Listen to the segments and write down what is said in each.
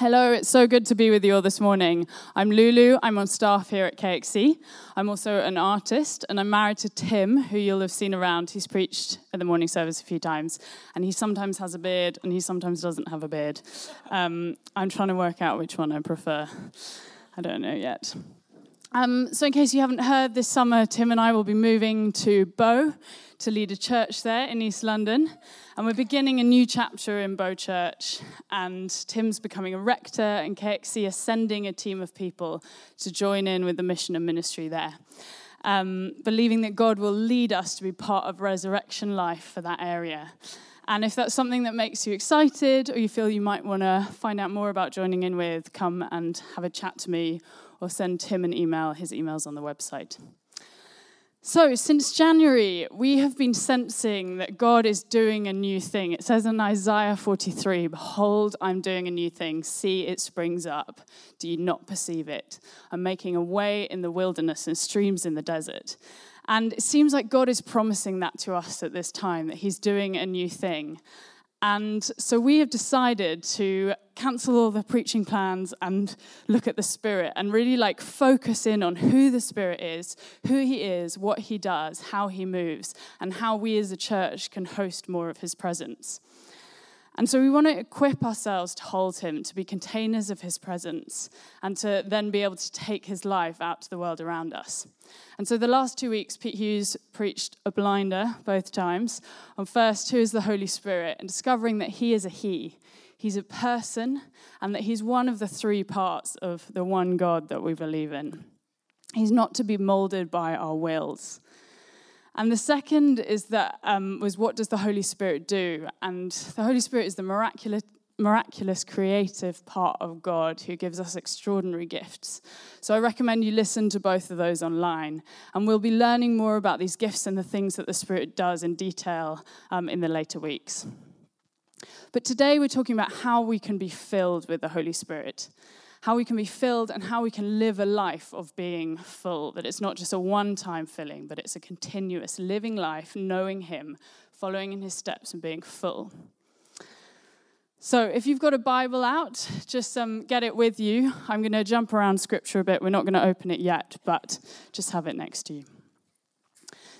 Hello, it's so good to be with you all this morning. I'm Lulu, I'm on staff here at KXC. I'm also an artist, and I'm married to Tim, who you'll have seen around. He's preached at the morning service a few times, and he sometimes has a beard and he sometimes doesn't have a beard. Um, I'm trying to work out which one I prefer. I don't know yet. Um, so, in case you haven't heard, this summer Tim and I will be moving to Bow to lead a church there in East London. And we're beginning a new chapter in Bow Church. And Tim's becoming a rector, and KXC is sending a team of people to join in with the mission and ministry there. Um, believing that God will lead us to be part of resurrection life for that area. And if that's something that makes you excited or you feel you might want to find out more about joining in with, come and have a chat to me or send Tim an email. His email's on the website. So, since January, we have been sensing that God is doing a new thing. It says in Isaiah 43 Behold, I'm doing a new thing. See, it springs up. Do you not perceive it? I'm making a way in the wilderness and streams in the desert. And it seems like God is promising that to us at this time, that He's doing a new thing. And so we have decided to cancel all the preaching plans and look at the Spirit and really like focus in on who the Spirit is, who He is, what He does, how He moves, and how we as a church can host more of His presence. And so we want to equip ourselves to hold him, to be containers of his presence, and to then be able to take his life out to the world around us. And so the last two weeks, Pete Hughes preached a blinder both times on first, who is the Holy Spirit, and discovering that he is a he. He's a person, and that he's one of the three parts of the one God that we believe in. He's not to be molded by our wills. And the second is that um, was what does the Holy Spirit do? And the Holy Spirit is the miraculous, miraculous creative part of God who gives us extraordinary gifts. So I recommend you listen to both of those online. And we'll be learning more about these gifts and the things that the Spirit does in detail um, in the later weeks. But today we're talking about how we can be filled with the Holy Spirit how we can be filled and how we can live a life of being full. That it's not just a one time filling, but it's a continuous living life, knowing Him, following in His steps, and being full. So, if you've got a Bible out, just um, get it with you. I'm going to jump around scripture a bit. We're not going to open it yet, but just have it next to you.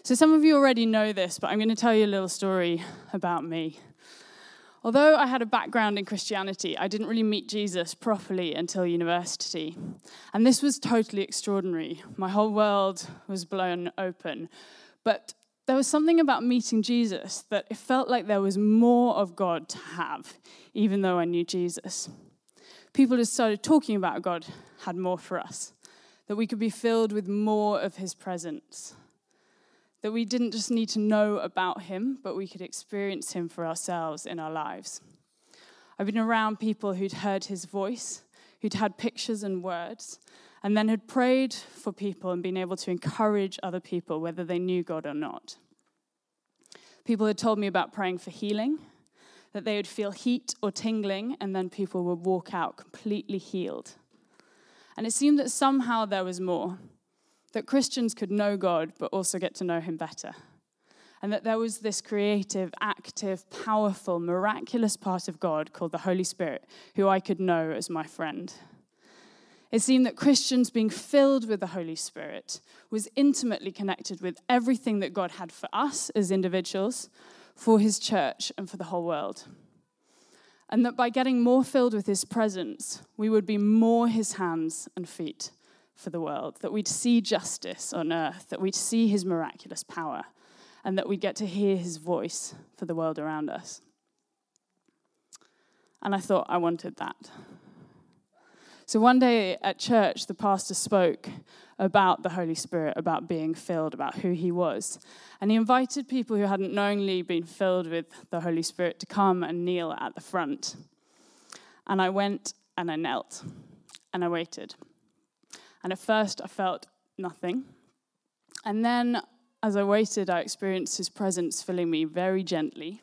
So, some of you already know this, but I'm going to tell you a little story about me. Although I had a background in Christianity, I didn't really meet Jesus properly until university. And this was totally extraordinary. My whole world was blown open. But there was something about meeting Jesus that it felt like there was more of God to have, even though I knew Jesus. People just started talking about God had more for us, that we could be filled with more of his presence that we didn't just need to know about him, but we could experience him for ourselves in our lives. I've been around people who'd heard his voice, who'd had pictures and words, and then had prayed for people and been able to encourage other people, whether they knew God or not. People had told me about praying for healing, that they would feel heat or tingling, and then people would walk out completely healed. And it seemed that somehow there was more that Christians could know God but also get to know Him better. And that there was this creative, active, powerful, miraculous part of God called the Holy Spirit, who I could know as my friend. It seemed that Christians being filled with the Holy Spirit was intimately connected with everything that God had for us as individuals, for His church, and for the whole world. And that by getting more filled with His presence, we would be more His hands and feet for the world, that we'd see justice on earth, that we'd see his miraculous power, and that we'd get to hear his voice for the world around us. And I thought I wanted that. So one day at church, the pastor spoke about the Holy Spirit, about being filled, about who he was. And he invited people who hadn't knowingly been filled with the Holy Spirit to come and kneel at the front. And I went and I knelt and I waited. And at first, I felt nothing. And then, as I waited, I experienced his presence filling me very gently.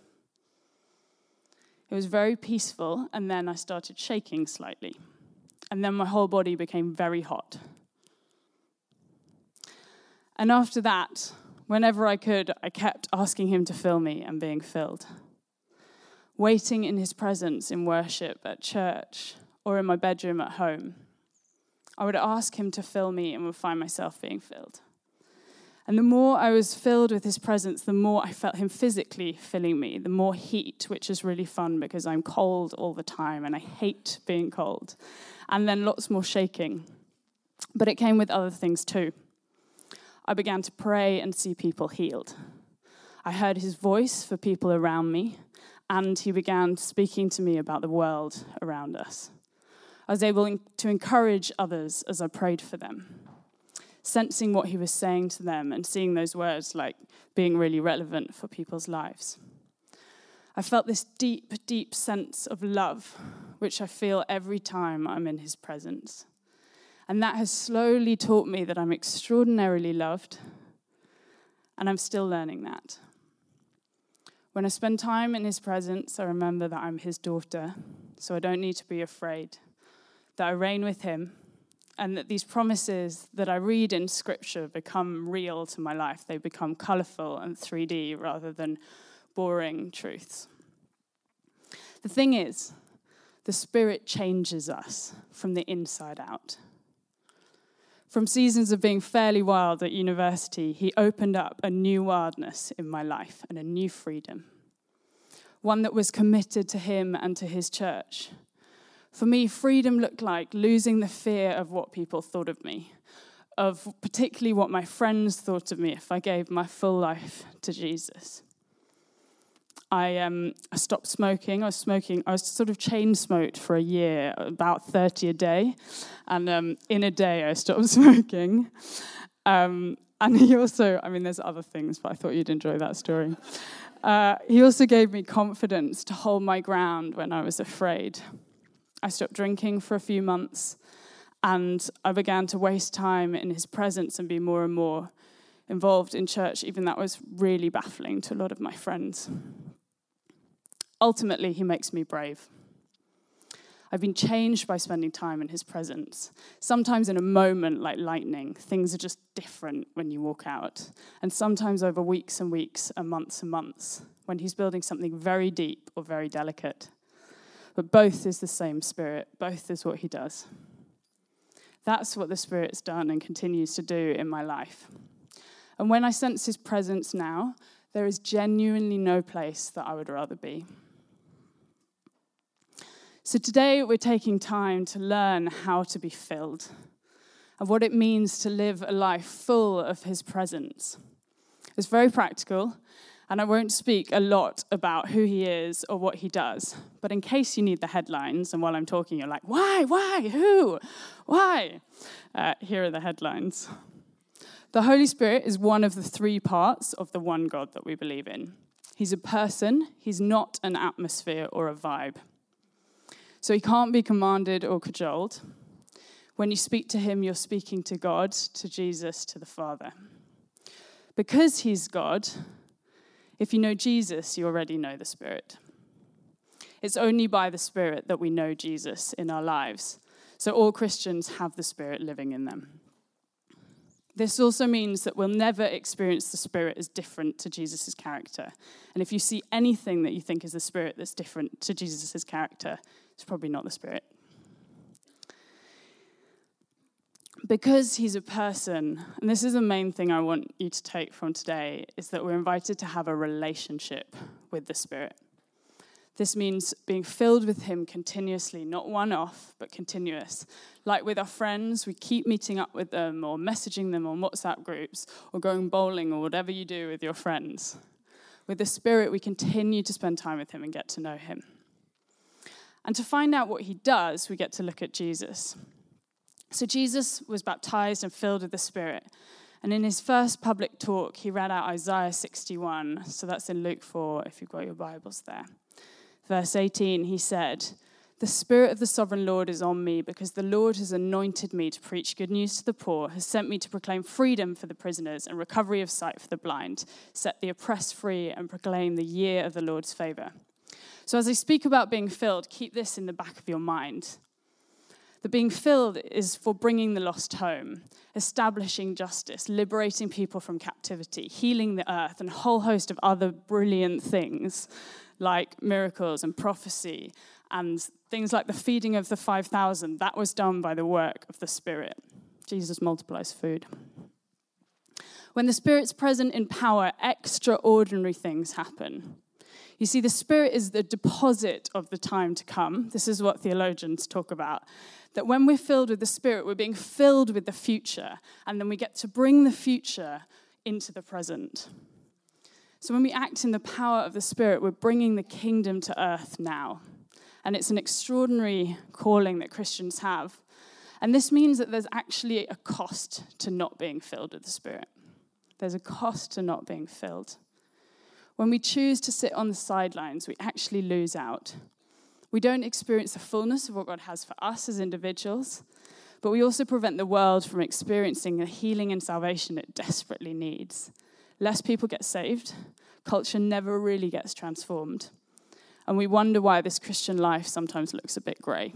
It was very peaceful, and then I started shaking slightly. And then my whole body became very hot. And after that, whenever I could, I kept asking him to fill me and being filled. Waiting in his presence in worship at church or in my bedroom at home. I would ask him to fill me and would find myself being filled. And the more I was filled with his presence, the more I felt him physically filling me, the more heat, which is really fun because I'm cold all the time and I hate being cold. And then lots more shaking. But it came with other things too. I began to pray and see people healed. I heard his voice for people around me, and he began speaking to me about the world around us. I was able to encourage others as I prayed for them sensing what he was saying to them and seeing those words like being really relevant for people's lives. I felt this deep, deep sense of love, which I feel every time I'm in his presence. And that has slowly taught me that I'm extraordinarily loved, and I'm still learning that. When I spend time in his presence, I remember that I'm his daughter, so I don't need to be afraid, that I reign with him and that these promises that I read in scripture become real to my life. They become colorful and 3D rather than boring truths. The thing is, the Spirit changes us from the inside out. From seasons of being fairly wild at university, He opened up a new wildness in my life and a new freedom. One that was committed to Him and to His church for me, freedom looked like losing the fear of what people thought of me, of particularly what my friends thought of me if I gave my full life to Jesus. I, um, I stopped smoking. I was smoking, I was sort of chain smoked for a year, about 30 a day. And um, in a day, I stopped smoking. Um, and he also, I mean, there's other things, but I thought you'd enjoy that story. Uh, he also gave me confidence to hold my ground when I was afraid. I stopped drinking for a few months and I began to waste time in his presence and be more and more involved in church, even that was really baffling to a lot of my friends. Ultimately, he makes me brave. I've been changed by spending time in his presence. Sometimes in a moment like lightning, things are just different when you walk out. And sometimes over weeks and weeks and months and months, when he's building something very deep or very delicate. But both is the same Spirit, both is what He does. That's what the Spirit's done and continues to do in my life. And when I sense His presence now, there is genuinely no place that I would rather be. So today we're taking time to learn how to be filled and what it means to live a life full of His presence. It's very practical, and I won't speak a lot about who he is or what he does. But in case you need the headlines, and while I'm talking, you're like, why, why, who, why? Uh, here are the headlines. The Holy Spirit is one of the three parts of the one God that we believe in. He's a person, he's not an atmosphere or a vibe. So he can't be commanded or cajoled. When you speak to him, you're speaking to God, to Jesus, to the Father. Because he's God, if you know Jesus, you already know the Spirit. It's only by the Spirit that we know Jesus in our lives. So all Christians have the Spirit living in them. This also means that we'll never experience the Spirit as different to Jesus' character. And if you see anything that you think is the Spirit that's different to Jesus' character, it's probably not the Spirit. Because he's a person, and this is the main thing I want you to take from today, is that we're invited to have a relationship with the Spirit. This means being filled with Him continuously, not one off, but continuous. Like with our friends, we keep meeting up with them or messaging them on WhatsApp groups or going bowling or whatever you do with your friends. With the Spirit, we continue to spend time with Him and get to know Him. And to find out what He does, we get to look at Jesus. So Jesus was baptized and filled with the Spirit. And in his first public talk, he read out Isaiah 61. So that's in Luke 4, if you've got your Bibles there. Verse 18, he said, The Spirit of the sovereign Lord is on me because the Lord has anointed me to preach good news to the poor, has sent me to proclaim freedom for the prisoners and recovery of sight for the blind, set the oppressed free, and proclaim the year of the Lord's favor. So as I speak about being filled, keep this in the back of your mind. The being filled is for bringing the lost home, establishing justice, liberating people from captivity, healing the earth, and a whole host of other brilliant things like miracles and prophecy and Things like the feeding of the 5,000, that was done by the work of the Spirit. Jesus multiplies food. When the Spirit's present in power, extraordinary things happen. You see, the Spirit is the deposit of the time to come. This is what theologians talk about. That when we're filled with the Spirit, we're being filled with the future, and then we get to bring the future into the present. So when we act in the power of the Spirit, we're bringing the kingdom to earth now. And it's an extraordinary calling that Christians have. And this means that there's actually a cost to not being filled with the Spirit. There's a cost to not being filled. When we choose to sit on the sidelines, we actually lose out. We don't experience the fullness of what God has for us as individuals, but we also prevent the world from experiencing the healing and salvation it desperately needs. Less people get saved, culture never really gets transformed, and we wonder why this Christian life sometimes looks a bit grey.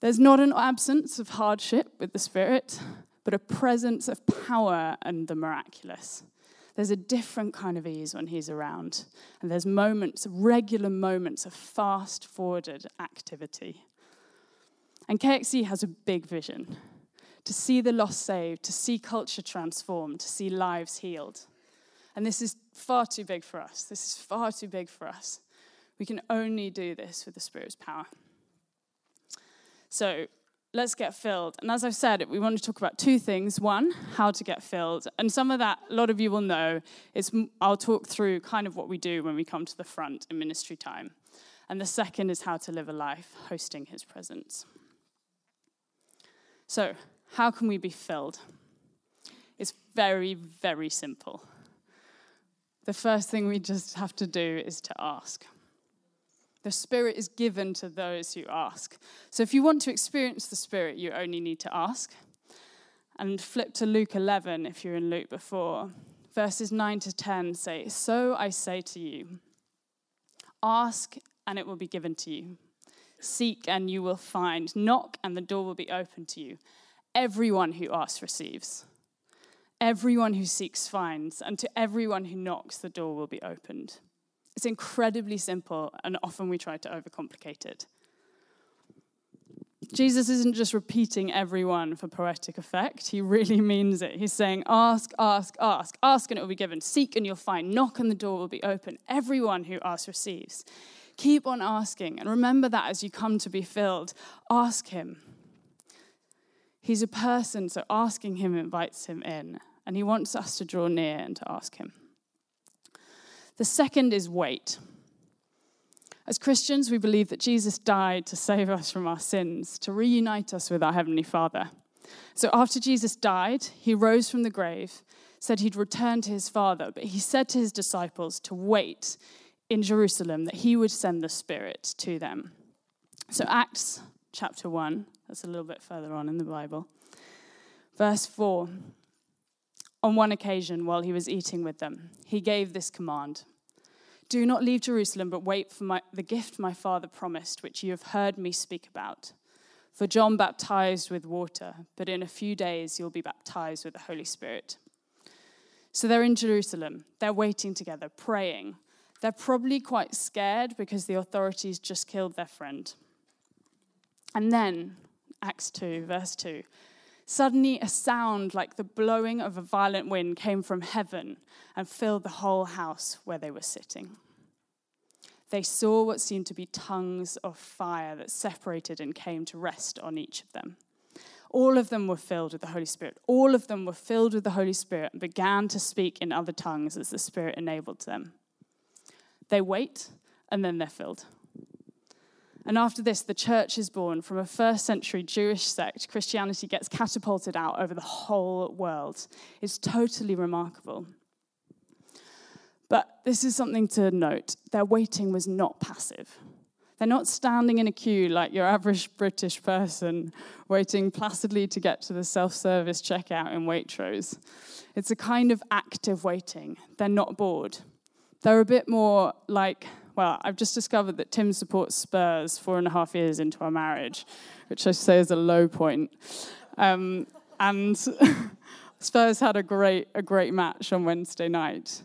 There's not an absence of hardship with the Spirit, but a presence of power and the miraculous. There's a different kind of ease when he's around. And there's moments, regular moments of fast forwarded activity. And KXC has a big vision to see the lost saved, to see culture transformed, to see lives healed. And this is far too big for us. This is far too big for us. We can only do this with the Spirit's power. So, let's get filled. And as I've said, we want to talk about two things. One, how to get filled. And some of that, a lot of you will know, is I'll talk through kind of what we do when we come to the front in ministry time. And the second is how to live a life hosting his presence. So, how can we be filled? It's very, very simple. The first thing we just have to do is to ask. The Spirit is given to those who ask. So if you want to experience the Spirit, you only need to ask. And flip to Luke 11 if you're in Luke before. Verses 9 to 10 say, So I say to you, ask and it will be given to you. Seek and you will find. Knock and the door will be open to you. Everyone who asks receives. Everyone who seeks finds. And to everyone who knocks, the door will be opened. It's incredibly simple, and often we try to overcomplicate it. Jesus isn't just repeating everyone for poetic effect. He really means it. He's saying, Ask, ask, ask. Ask and it will be given. Seek and you'll find. Knock and the door will be open. Everyone who asks receives. Keep on asking. And remember that as you come to be filled. Ask Him. He's a person, so asking Him invites Him in. And He wants us to draw near and to ask Him. The second is wait. As Christians, we believe that Jesus died to save us from our sins, to reunite us with our Heavenly Father. So after Jesus died, he rose from the grave, said he'd return to his Father, but he said to his disciples to wait in Jerusalem that he would send the Spirit to them. So, Acts chapter 1, that's a little bit further on in the Bible, verse 4 on one occasion, while he was eating with them, he gave this command Do not leave Jerusalem, but wait for my, the gift my father promised, which you have heard me speak about. For John baptized with water, but in a few days you'll be baptized with the Holy Spirit. So they're in Jerusalem. They're waiting together, praying. They're probably quite scared because the authorities just killed their friend. And then, Acts 2, verse 2 Suddenly, a sound like the blowing of a violent wind came from heaven and filled the whole house where they were sitting. They saw what seemed to be tongues of fire that separated and came to rest on each of them. All of them were filled with the Holy Spirit. All of them were filled with the Holy Spirit and began to speak in other tongues as the Spirit enabled them. They wait and then they're filled. And after this, the church is born. From a first century Jewish sect, Christianity gets catapulted out over the whole world. It's totally remarkable. But this is something to note their waiting was not passive. They're not standing in a queue like your average British person waiting placidly to get to the self service checkout in Waitrose. It's a kind of active waiting. They're not bored. They're a bit more like well, I've just discovered that Tim supports Spurs four and a half years into our marriage, which I say is a low point. Um, and Spurs had a great, a great match on Wednesday night.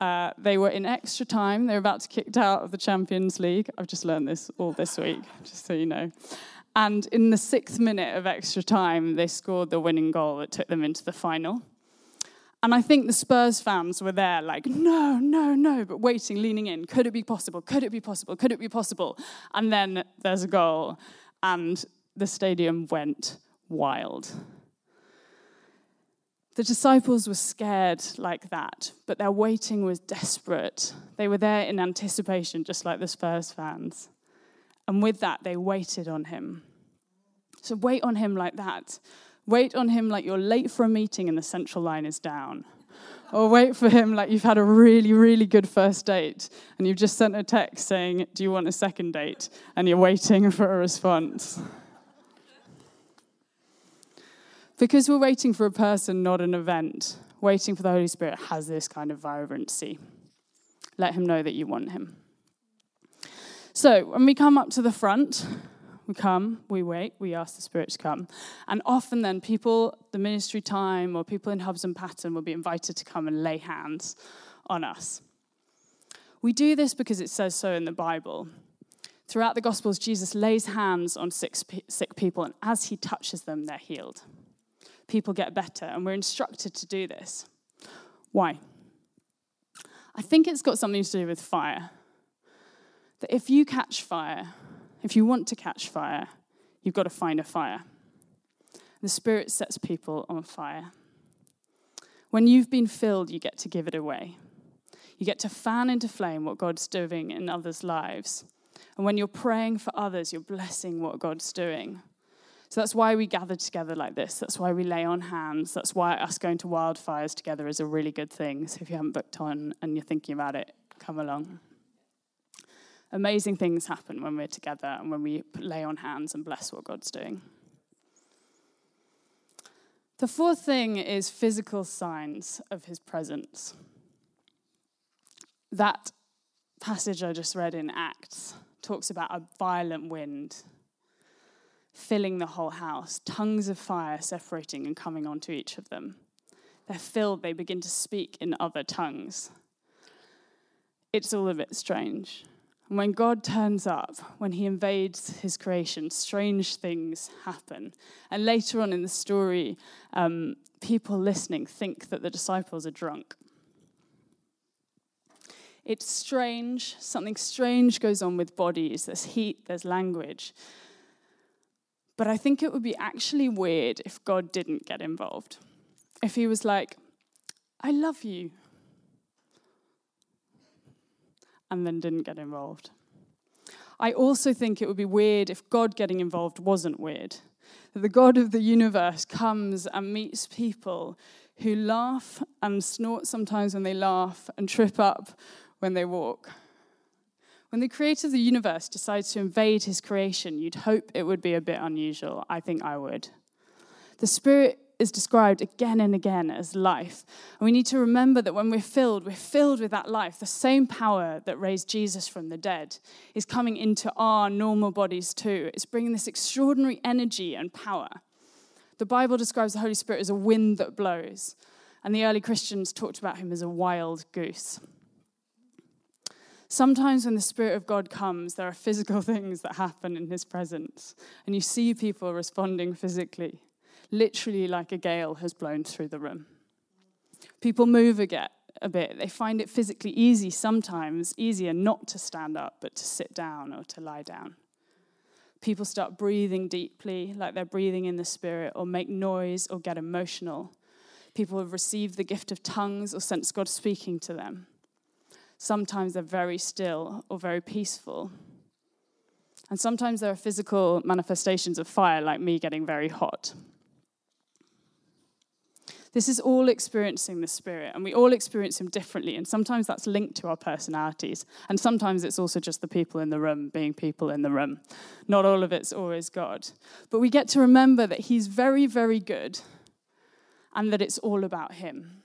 Uh, they were in extra time. They were about to kicked out of the Champions League. I've just learned this all this week, just so you know. And in the sixth minute of extra time, they scored the winning goal that took them into the final. And I think the Spurs fans were there, like, no, no, no, but waiting, leaning in. Could it be possible? Could it be possible? Could it be possible? And then there's a goal, and the stadium went wild. The disciples were scared like that, but their waiting was desperate. They were there in anticipation, just like the Spurs fans. And with that, they waited on him. So wait on him like that. Wait on him like you're late for a meeting and the central line is down. Or wait for him like you've had a really, really good first date and you've just sent a text saying, Do you want a second date? And you're waiting for a response. because we're waiting for a person, not an event, waiting for the Holy Spirit has this kind of vibrancy. Let him know that you want him. So when we come up to the front, we come, we wait, we ask the Spirit to come. And often then, people, the ministry time or people in Hubs and Pattern will be invited to come and lay hands on us. We do this because it says so in the Bible. Throughout the Gospels, Jesus lays hands on sick, sick people, and as he touches them, they're healed. People get better, and we're instructed to do this. Why? I think it's got something to do with fire. That if you catch fire, if you want to catch fire, you've got to find a fire. The Spirit sets people on fire. When you've been filled, you get to give it away. You get to fan into flame what God's doing in others' lives. And when you're praying for others, you're blessing what God's doing. So that's why we gather together like this. That's why we lay on hands. That's why us going to wildfires together is a really good thing. So if you haven't booked on and you're thinking about it, come along amazing things happen when we're together and when we lay on hands and bless what God's doing. The fourth thing is physical signs of his presence. That passage I just read in Acts talks about a violent wind filling the whole house, tongues of fire separating and coming onto each of them. They're filled, they begin to speak in other tongues. It's all a bit strange. And when God turns up, when he invades his creation, strange things happen. And later on in the story, um, people listening think that the disciples are drunk. It's strange. Something strange goes on with bodies. There's heat, there's language. But I think it would be actually weird if God didn't get involved. If he was like, I love you and then didn't get involved. I also think it would be weird if God getting involved wasn't weird. That the God of the universe comes and meets people who laugh and snort sometimes when they laugh and trip up when they walk. When the creator of the universe decides to invade his creation, you'd hope it would be a bit unusual. I think I would. The Spirit is described again and again as life. And we need to remember that when we're filled, we're filled with that life. The same power that raised Jesus from the dead is coming into our normal bodies too. It's bringing this extraordinary energy and power. The Bible describes the Holy Spirit as a wind that blows, and the early Christians talked about him as a wild goose. Sometimes when the Spirit of God comes, there are physical things that happen in his presence, and you see people responding physically literally like a gale has blown through the room. People move a, a bit. They find it physically easy sometimes, easier not to stand up, but to sit down or to lie down. People start breathing deeply, like they're breathing in the spirit, or make noise or get emotional. People have received the gift of tongues or sense God speaking to them. Sometimes they're very still or very peaceful. And sometimes there are physical manifestations of fire, like me getting very hot. This is all experiencing the Spirit, and we all experience Him differently. And sometimes that's linked to our personalities, and sometimes it's also just the people in the room being people in the room. Not all of it's always God. But we get to remember that He's very, very good, and that it's all about Him.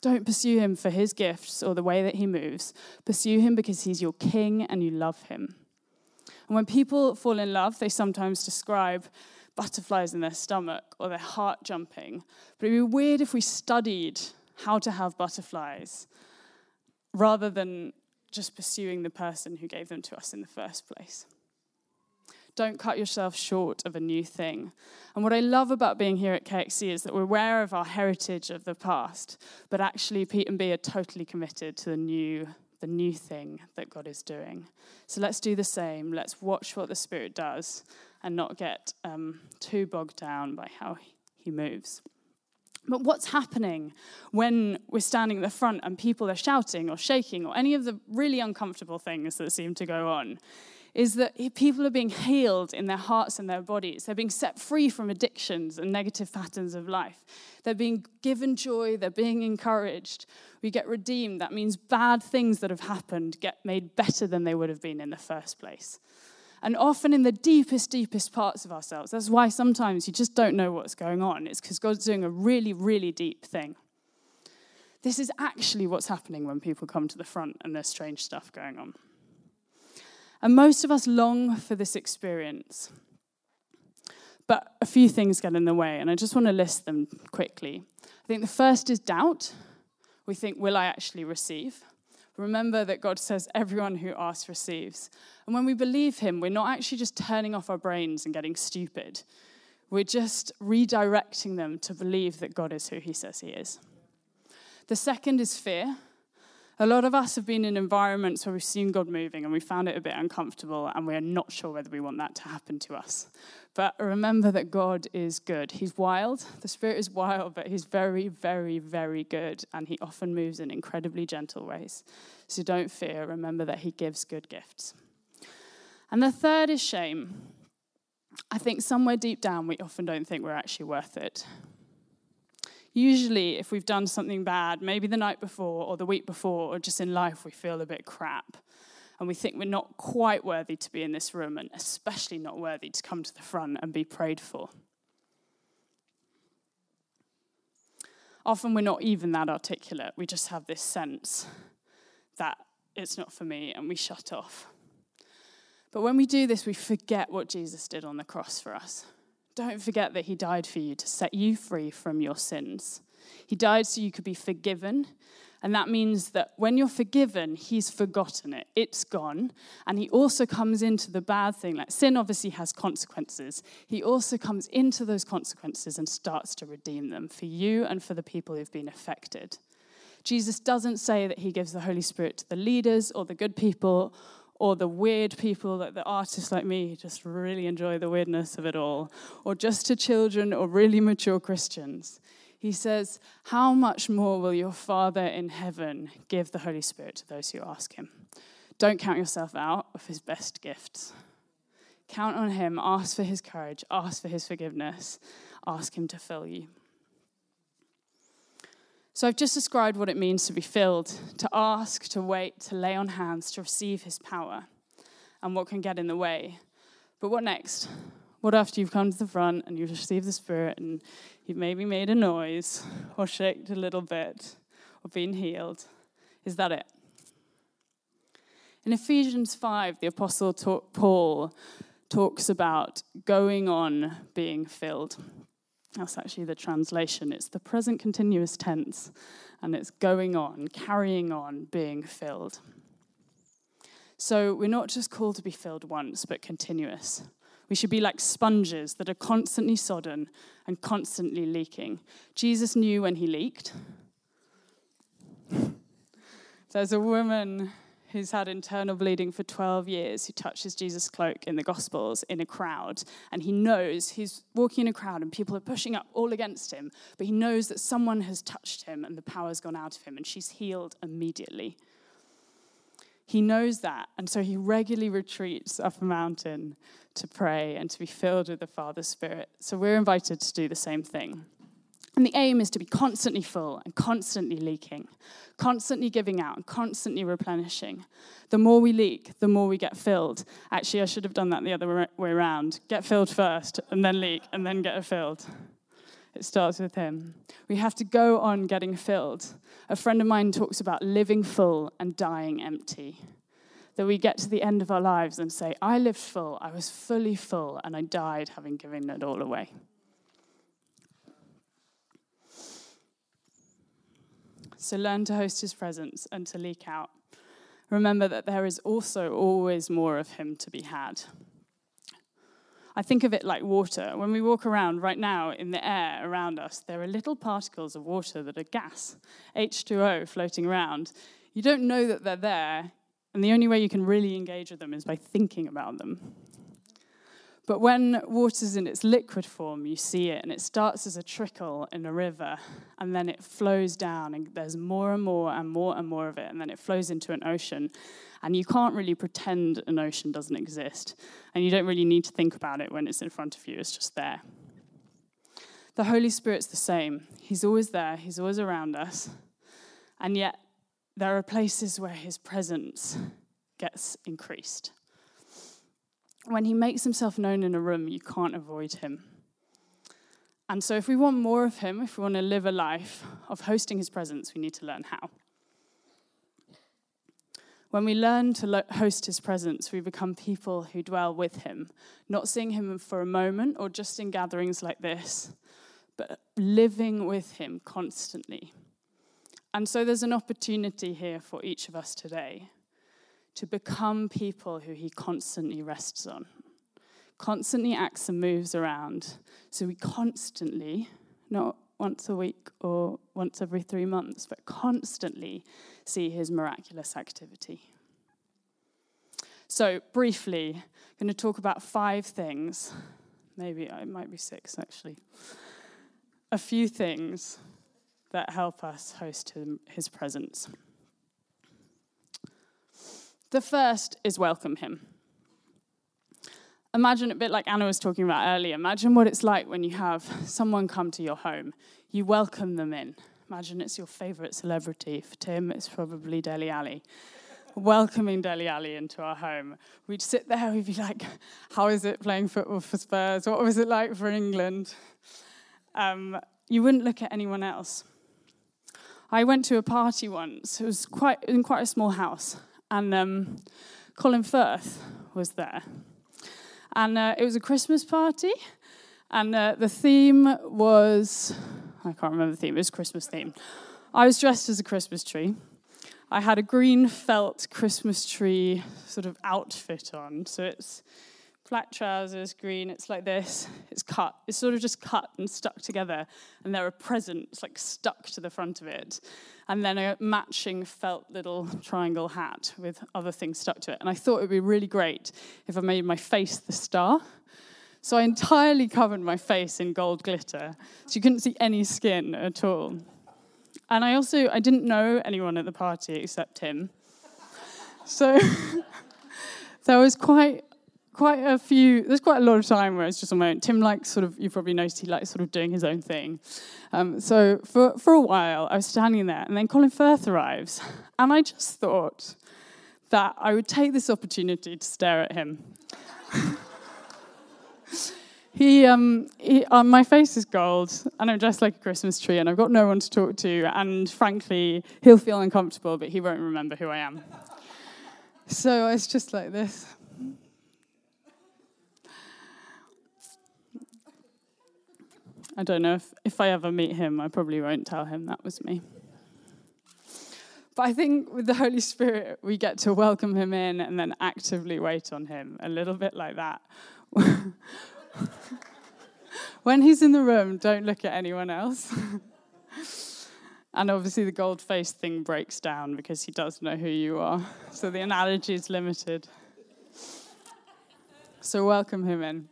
Don't pursue Him for His gifts or the way that He moves. Pursue Him because He's your King and you love Him. And when people fall in love, they sometimes describe butterflies in their stomach or their heart jumping. But it would be weird if we studied how to have butterflies rather than just pursuing the person who gave them to us in the first place. Don't cut yourself short of a new thing. And what I love about being here at KXC is that we're aware of our heritage of the past, but actually, Pete and B are totally committed to the new, the new thing that God is doing. So let's do the same. Let's watch what the Spirit does and not get um, too bogged down by how He moves. But what's happening when we're standing at the front and people are shouting or shaking or any of the really uncomfortable things that seem to go on? Is that people are being healed in their hearts and their bodies. They're being set free from addictions and negative patterns of life. They're being given joy. They're being encouraged. We get redeemed. That means bad things that have happened get made better than they would have been in the first place and often in the deepest, deepest parts of ourselves. That's why sometimes you just don't know what's going on. It's because God's doing a really, really deep thing. This is actually what's happening when people come to the front and there's strange stuff going on. And most of us long for this experience. But a few things get in the way, and I just want to list them quickly. I think the first is doubt. We think, will I actually receive? Remember that God says everyone who asks receives. And when we believe Him, we're not actually just turning off our brains and getting stupid. We're just redirecting them to believe that God is who He says He is. The second is fear. A lot of us have been in environments where we've seen God moving and we found it a bit uncomfortable, and we're not sure whether we want that to happen to us. But remember that God is good. He's wild. The Spirit is wild, but He's very, very, very good. And He often moves in incredibly gentle ways. So don't fear. Remember that He gives good gifts. And the third is shame. I think somewhere deep down, we often don't think we're actually worth it. Usually, if we've done something bad, maybe the night before or the week before, or just in life, we feel a bit crap and we think we're not quite worthy to be in this room, and especially not worthy to come to the front and be prayed for. Often we're not even that articulate. We just have this sense that it's not for me, and we shut off. But when we do this, we forget what Jesus did on the cross for us. Don't forget that he died for you to set you free from your sins. He died so you could be forgiven and that means that when you're forgiven, he's forgotten it. It's gone. And he also comes into the bad thing. Like sin obviously has consequences. He also comes into those consequences and starts to redeem them for you and for the people who've been affected. Jesus doesn't say that he gives the Holy Spirit to the leaders or the good people or the weird people, like the artists like me, just really enjoy the weirdness of it all, or just to children or really mature Christians. He says, How much more will your Father in heaven give the Holy Spirit to those who ask him? Don't count yourself out of his best gifts. Count on him, ask for his courage, ask for his forgiveness, ask him to fill you. So I've just described what it means to be filled, to ask, to wait, to lay on hands, to receive his power, and what can get in the way. But what next? What after you've come to the front and you've received the Spirit and you've maybe made a noise or shaked a little bit or been healed? Is that it? In Ephesians 5, the Apostle Paul talks about going on being filled. That's actually the translation. It's the present continuous tense, and it's going on, carrying on, being filled. So we're not just called to be filled once, but continuous. We should be like sponges that are constantly sodden and constantly leaking. Jesus knew when he leaked. There's a woman who's had internal bleeding for 12 years who touches Jesus' cloak in the Gospels in a crowd. And he knows he's walking in a crowd and people are pushing up all against him, but he knows that someone has touched him and the power's gone out of him, and she's healed immediately. He knows that, and so he regularly retreats up a mountain to pray and to be filled with the Father's Spirit. So we're invited to do the same thing. And the aim is to be constantly full and constantly leaking, constantly giving out and constantly replenishing. The more we leak, the more we get filled. Actually, I should have done that the other way around get filled first, and then leak, and then get filled. It starts with Him. We have to go on getting filled. A friend of mine talks about living full and dying empty. That we get to the end of our lives and say, I lived full, I was fully full, and I died having given it all away. So learn to host his presence and to leak out. Remember that there is also always more of him to be had. I think of it like water. When we walk around right now in the air around us, there are little particles of water that are gas, H2O, floating around. You don't know that they're there, and the only way you can really engage with them is by thinking about them. But when water's in its liquid form, you see it, and it starts as a trickle in a river, and then it flows down, and there's more and more and more and more of it, and then it flows into an ocean. And you can't really pretend an ocean doesn't exist, and you don't really need to think about it when it's in front of you, it's just there. The Holy Spirit's the same. He's always there, He's always around us, and yet there are places where His presence gets increased when he makes himself known in a room, you can't avoid him. And so, if we want more of him, if we want to live a life of hosting his presence, we need to learn how. When we learn to host his presence, we become people who dwell with him, not seeing him for a moment or just in gatherings like this, but living with him constantly. And so, there's an opportunity here for each of us today to become people who he constantly rests on, constantly acts and moves around. So we constantly, not once a week or once every three months, but constantly see his miraculous activity. So, briefly, I'm going to talk about five things. Maybe it might be six, actually. A few things that help us host his presence. The first is welcome him. Imagine a bit like Anna was talking about earlier. Imagine what it's like when you have someone come to your home. You welcome them in. Imagine it's your favorite celebrity. For Tim, it's probably Dele Alli. Welcoming Dele Alli into our home. We'd sit there, we'd be like, How is it playing football for Spurs? What was it like for England? Um, you wouldn't look at anyone else. I went to a party once. It was quite in quite a small house, and um, Colin Firth was there. And uh, it was a Christmas party, and uh, the theme was I can't remember the theme, it was Christmas theme. I was dressed as a Christmas tree. I had a green felt Christmas tree sort of outfit on, so it's flat trousers, green, it's like this. It's cut. It's sort of just cut and stuck together, and there are presents like stuck to the front of it. And then a matching felt little triangle hat with other things stuck to it. And I thought it would be really great if I made my face the star. So I entirely covered my face in gold glitter, so you couldn't see any skin at all. And I also I didn't know anyone at the party except him. So there was quite quite a few, there's quite a lot of time where it's just on my own. Tim likes sort of, you probably noticed he likes sort of doing his own thing. Um, so for, for a while, I was standing there, and then Colin Firth arrives, and I just thought that I would take this opportunity to stare at him. he, um, he uh, my face is gold, and I'm dressed like a Christmas tree, and I've got no one to talk to, and frankly, he'll feel uncomfortable, but he won't remember who I am. So it's just like this. I don't know if, if I ever meet him, I probably won't tell him that was me. But I think with the Holy Spirit, we get to welcome him in and then actively wait on him, a little bit like that. when he's in the room, don't look at anyone else. and obviously, the gold face thing breaks down because he does know who you are. So the analogy is limited. So, welcome him in.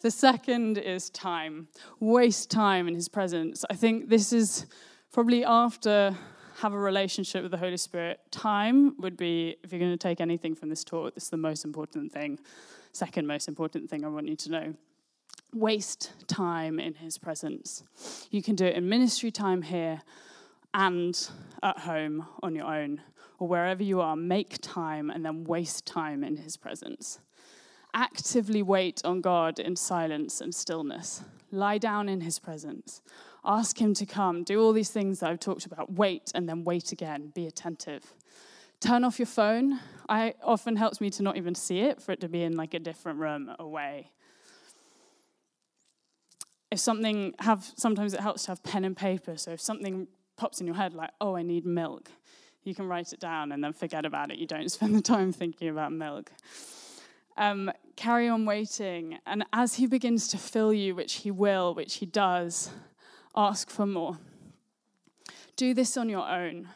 The second is time. Waste time in his presence. I think this is probably after have a relationship with the Holy Spirit. Time would be, if you're going to take anything from this talk, this is the most important thing. Second most important thing I want you to know. Waste time in his presence. You can do it in ministry time here and at home on your own or wherever you are. Make time and then waste time in his presence actively wait on God in silence and stillness. Lie down in his presence. Ask him to come. Do all these things that I've talked about. Wait and then wait again. Be attentive. Turn off your phone. I often helps me to not even see it, for it to be in like a different room away. If something have sometimes it helps to have pen and paper. So if something pops in your head, like, oh, I need milk, you can write it down and then forget about it. You don't spend the time thinking about milk. Um, carry on waiting. And as He begins to fill you, which He will, which He does, ask for more. Do this on your own.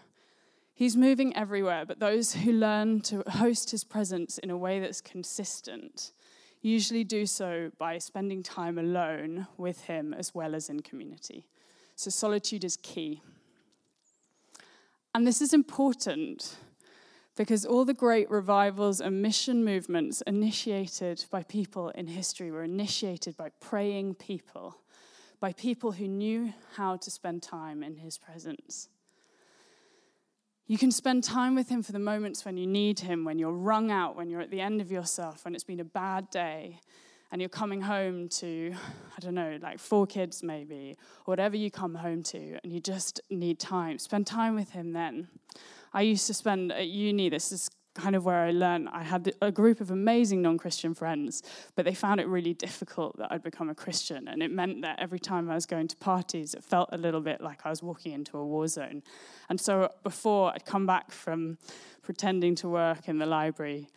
He's moving everywhere, but those who learn to host His presence in a way that's consistent usually do so by spending time alone with Him as well as in community. So solitude is key. And this is important because all the great revivals and mission movements initiated by people in history were initiated by praying people, by people who knew how to spend time in his presence. You can spend time with him for the moments when you need him, when you're wrung out, when you're at the end of yourself, when it's been a bad day, and you're coming home to, I don't know, like four kids maybe, or whatever you come home to, and you just need time. Spend time with him then. I used to spend at uni, this is kind of where I learned. I had a group of amazing non Christian friends, but they found it really difficult that I'd become a Christian. And it meant that every time I was going to parties, it felt a little bit like I was walking into a war zone. And so before I'd come back from pretending to work in the library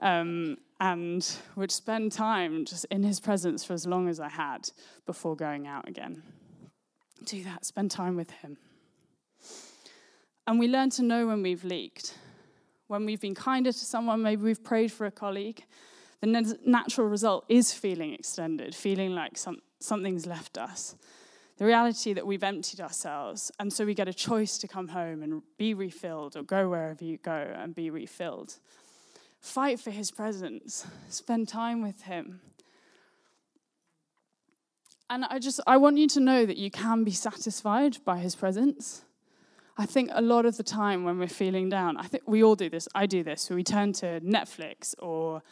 um, and would spend time just in his presence for as long as I had before going out again. Do that, spend time with him. And we learn to know when we've leaked when we've been kinder to someone, maybe we've prayed for a colleague, the natural result is feeling extended, feeling like some, something's left us. The reality that we've emptied ourselves, and so we get a choice to come home and be refilled or go wherever you go and be refilled. Fight for his presence, spend time with him. And I just I want you to know that you can be satisfied by his presence. I think a lot of the time when we're feeling down, I think we all do this. I do this. We turn to Netflix or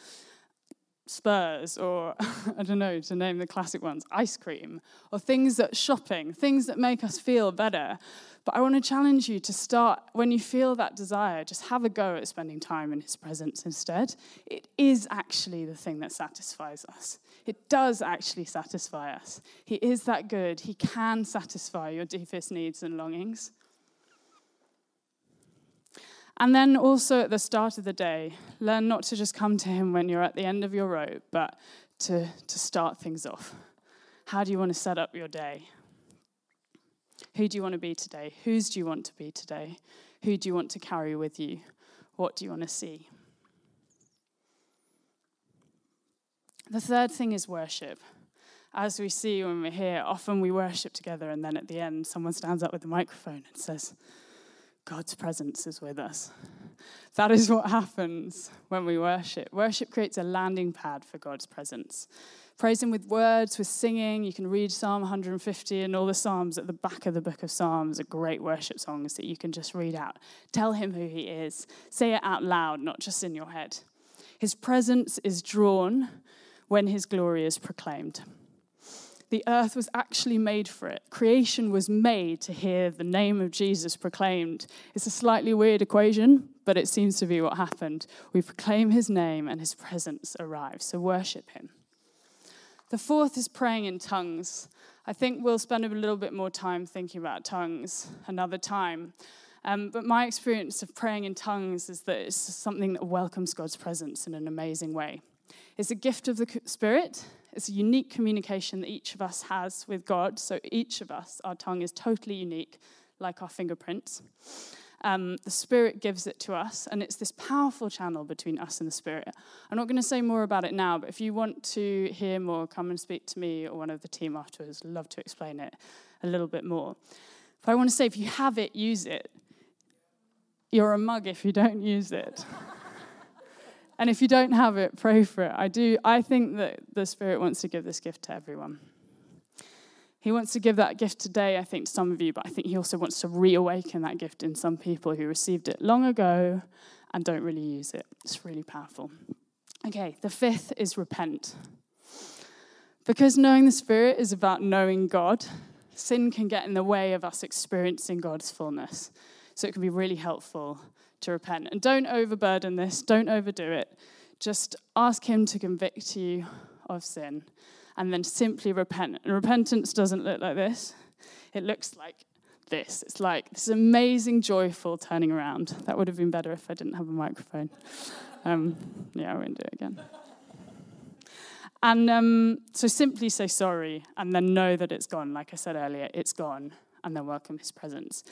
Spurs or, I don't know, to name the classic ones, ice cream, or things that shopping, things that make us feel better. But I want to challenge you to start, when you feel that desire, just have a go at spending time in His presence instead. It is actually the thing that satisfies us. It does actually satisfy us. He is that good. He can satisfy your deepest needs and longings. And then also at the start of the day, learn not to just come to Him when you're at the end of your rope, but to, to start things off. How do you want to set up your day? Who do you want to be today? Whose do you want to be today? Who do you want to carry with you? What do you want to see? The third thing is worship. As we see when we're here, often we worship together, and then at the end, someone stands up with a microphone and says, God's presence is with us. That is what happens when we worship. Worship creates a landing pad for God's presence. Praise Him with words, with singing. You can read Psalm 150 and all the Psalms at the back of the book of Psalms are great worship songs that you can just read out. Tell Him who He is. Say it out loud, not just in your head. His presence is drawn when His glory is proclaimed the earth was actually made for it. Creation was made to hear the name of Jesus proclaimed. It's a slightly weird equation, but it seems to be what happened. We proclaim his name and his presence arrives. So worship him. The fourth is praying in tongues. I think we'll spend a little bit more time thinking about tongues another time. Um, but my experience of praying in tongues is that it's something that welcomes God's presence in an amazing way. It's a gift of the Spirit, it's a unique communication that each of us has with God. So each of us, our tongue is totally unique, like our fingerprints. Um, the Spirit gives it to us, and it's this powerful channel between us and the Spirit. I'm not going to say more about it now, but if you want to hear more, come and speak to me or one of the team afterwards. Love to explain it a little bit more. But I want to say if you have it, use it. You're a mug if you don't use it. And if you don't have it, pray for it. I do. I think that the Spirit wants to give this gift to everyone. He wants to give that gift today, I think, to some of you, but I think he also wants to reawaken that gift in some people who received it long ago and don't really use it. It's really powerful. Okay, the fifth is repent. Because knowing the Spirit is about knowing God, sin can get in the way of us experiencing God's fullness. So it can be really helpful to repent. And don't overburden this, don't overdo it. Just ask Him to convict you of sin and then simply repent. And repentance doesn't look like this, it looks like this. It's like this amazing, joyful turning around. That would have been better if I didn't have a microphone. Um, yeah, I won't do it again. And um, so simply say sorry and then know that it's gone. Like I said earlier, it's gone, and then welcome his presence.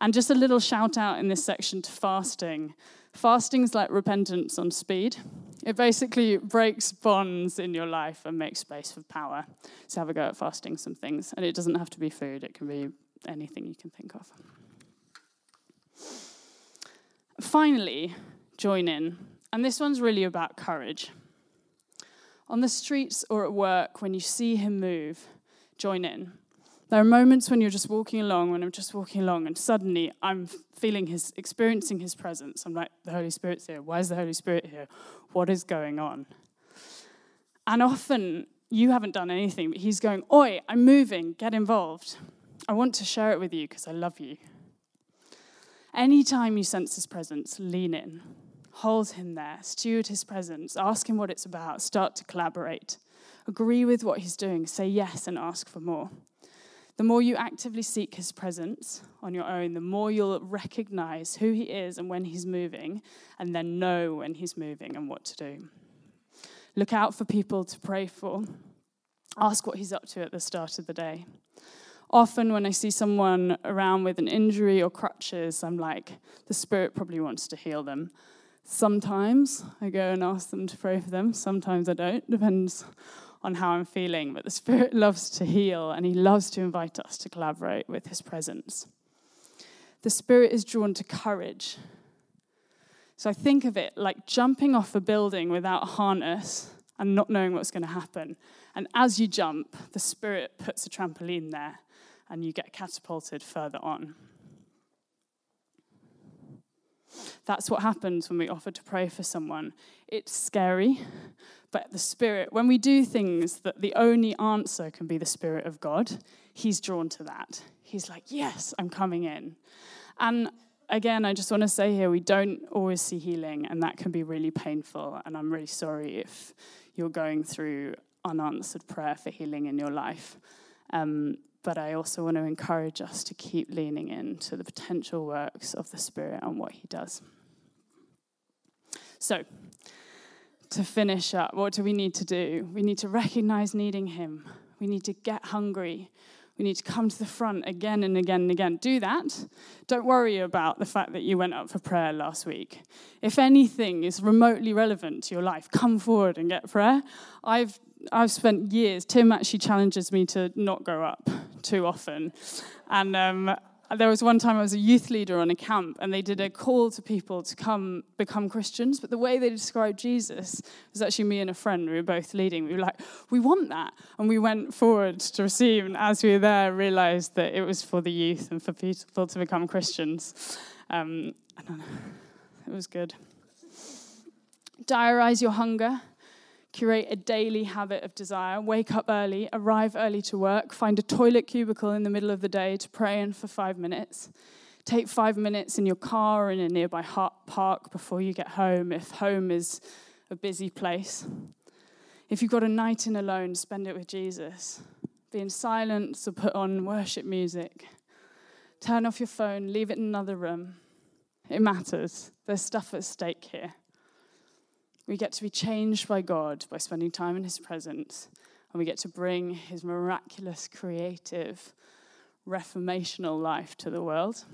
And just a little shout out in this section to fasting. Fasting is like repentance on speed. It basically breaks bonds in your life and makes space for power. So have a go at fasting some things. And it doesn't have to be food, it can be anything you can think of. Finally, join in. And this one's really about courage. On the streets or at work, when you see him move, join in. There are moments when you're just walking along, when I'm just walking along, and suddenly I'm feeling his, experiencing his presence. I'm like, the Holy Spirit's here. Why is the Holy Spirit here? What is going on? And often you haven't done anything, but he's going, Oi, I'm moving, get involved. I want to share it with you because I love you. Anytime you sense his presence, lean in, hold him there, steward his presence, ask him what it's about, start to collaborate, agree with what he's doing, say yes, and ask for more. The more you actively seek his presence on your own, the more you'll recognize who he is and when he's moving, and then know when he's moving and what to do. Look out for people to pray for. Ask what he's up to at the start of the day. Often, when I see someone around with an injury or crutches, I'm like, the Spirit probably wants to heal them. Sometimes I go and ask them to pray for them, sometimes I don't, depends on how I'm feeling, but the Spirit loves to heal and He loves to invite us to collaborate with His presence. The Spirit is drawn to courage. So I think of it like jumping off a building without a harness and not knowing what's going to happen. And as you jump, the Spirit puts a trampoline there and you get catapulted further on. That's what happens when we offer to pray for someone. It's scary, but the Spirit, when we do things that the only answer can be the Spirit of God, He's drawn to that. He's like, Yes, I'm coming in. And again, I just want to say here, we don't always see healing, and that can be really painful. And I'm really sorry if you're going through unanswered prayer for healing in your life. Um, but I also want to encourage us to keep leaning into the potential works of the Spirit and what He does. So, to finish up, what do we need to do? We need to recognize needing Him. We need to get hungry. We need to come to the front again and again and again. Do that. Don't worry about the fact that you went up for prayer last week. If anything is remotely relevant to your life, come forward and get prayer. I've I've spent years. Tim actually challenges me to not go up too often, and um, there was one time I was a youth leader on a camp, and they did a call to people to come become Christians. But the way they described Jesus was actually me and a friend. We were both leading. We were like, "We want that," and we went forward to receive. And as we were there, realised that it was for the youth and for people to become Christians. Um, I don't know. It was good. Diarize your hunger. Curate a daily habit of desire. Wake up early, arrive early to work, find a toilet cubicle in the middle of the day to pray in for five minutes. Take five minutes in your car or in a nearby park before you get home, if home is a busy place. If you've got a night in alone, spend it with Jesus. Be in silence or put on worship music. Turn off your phone, leave it in another room. It matters. There's stuff at stake here. We get to be changed by God by spending time in His presence, and we get to bring His miraculous, creative, reformational life to the world.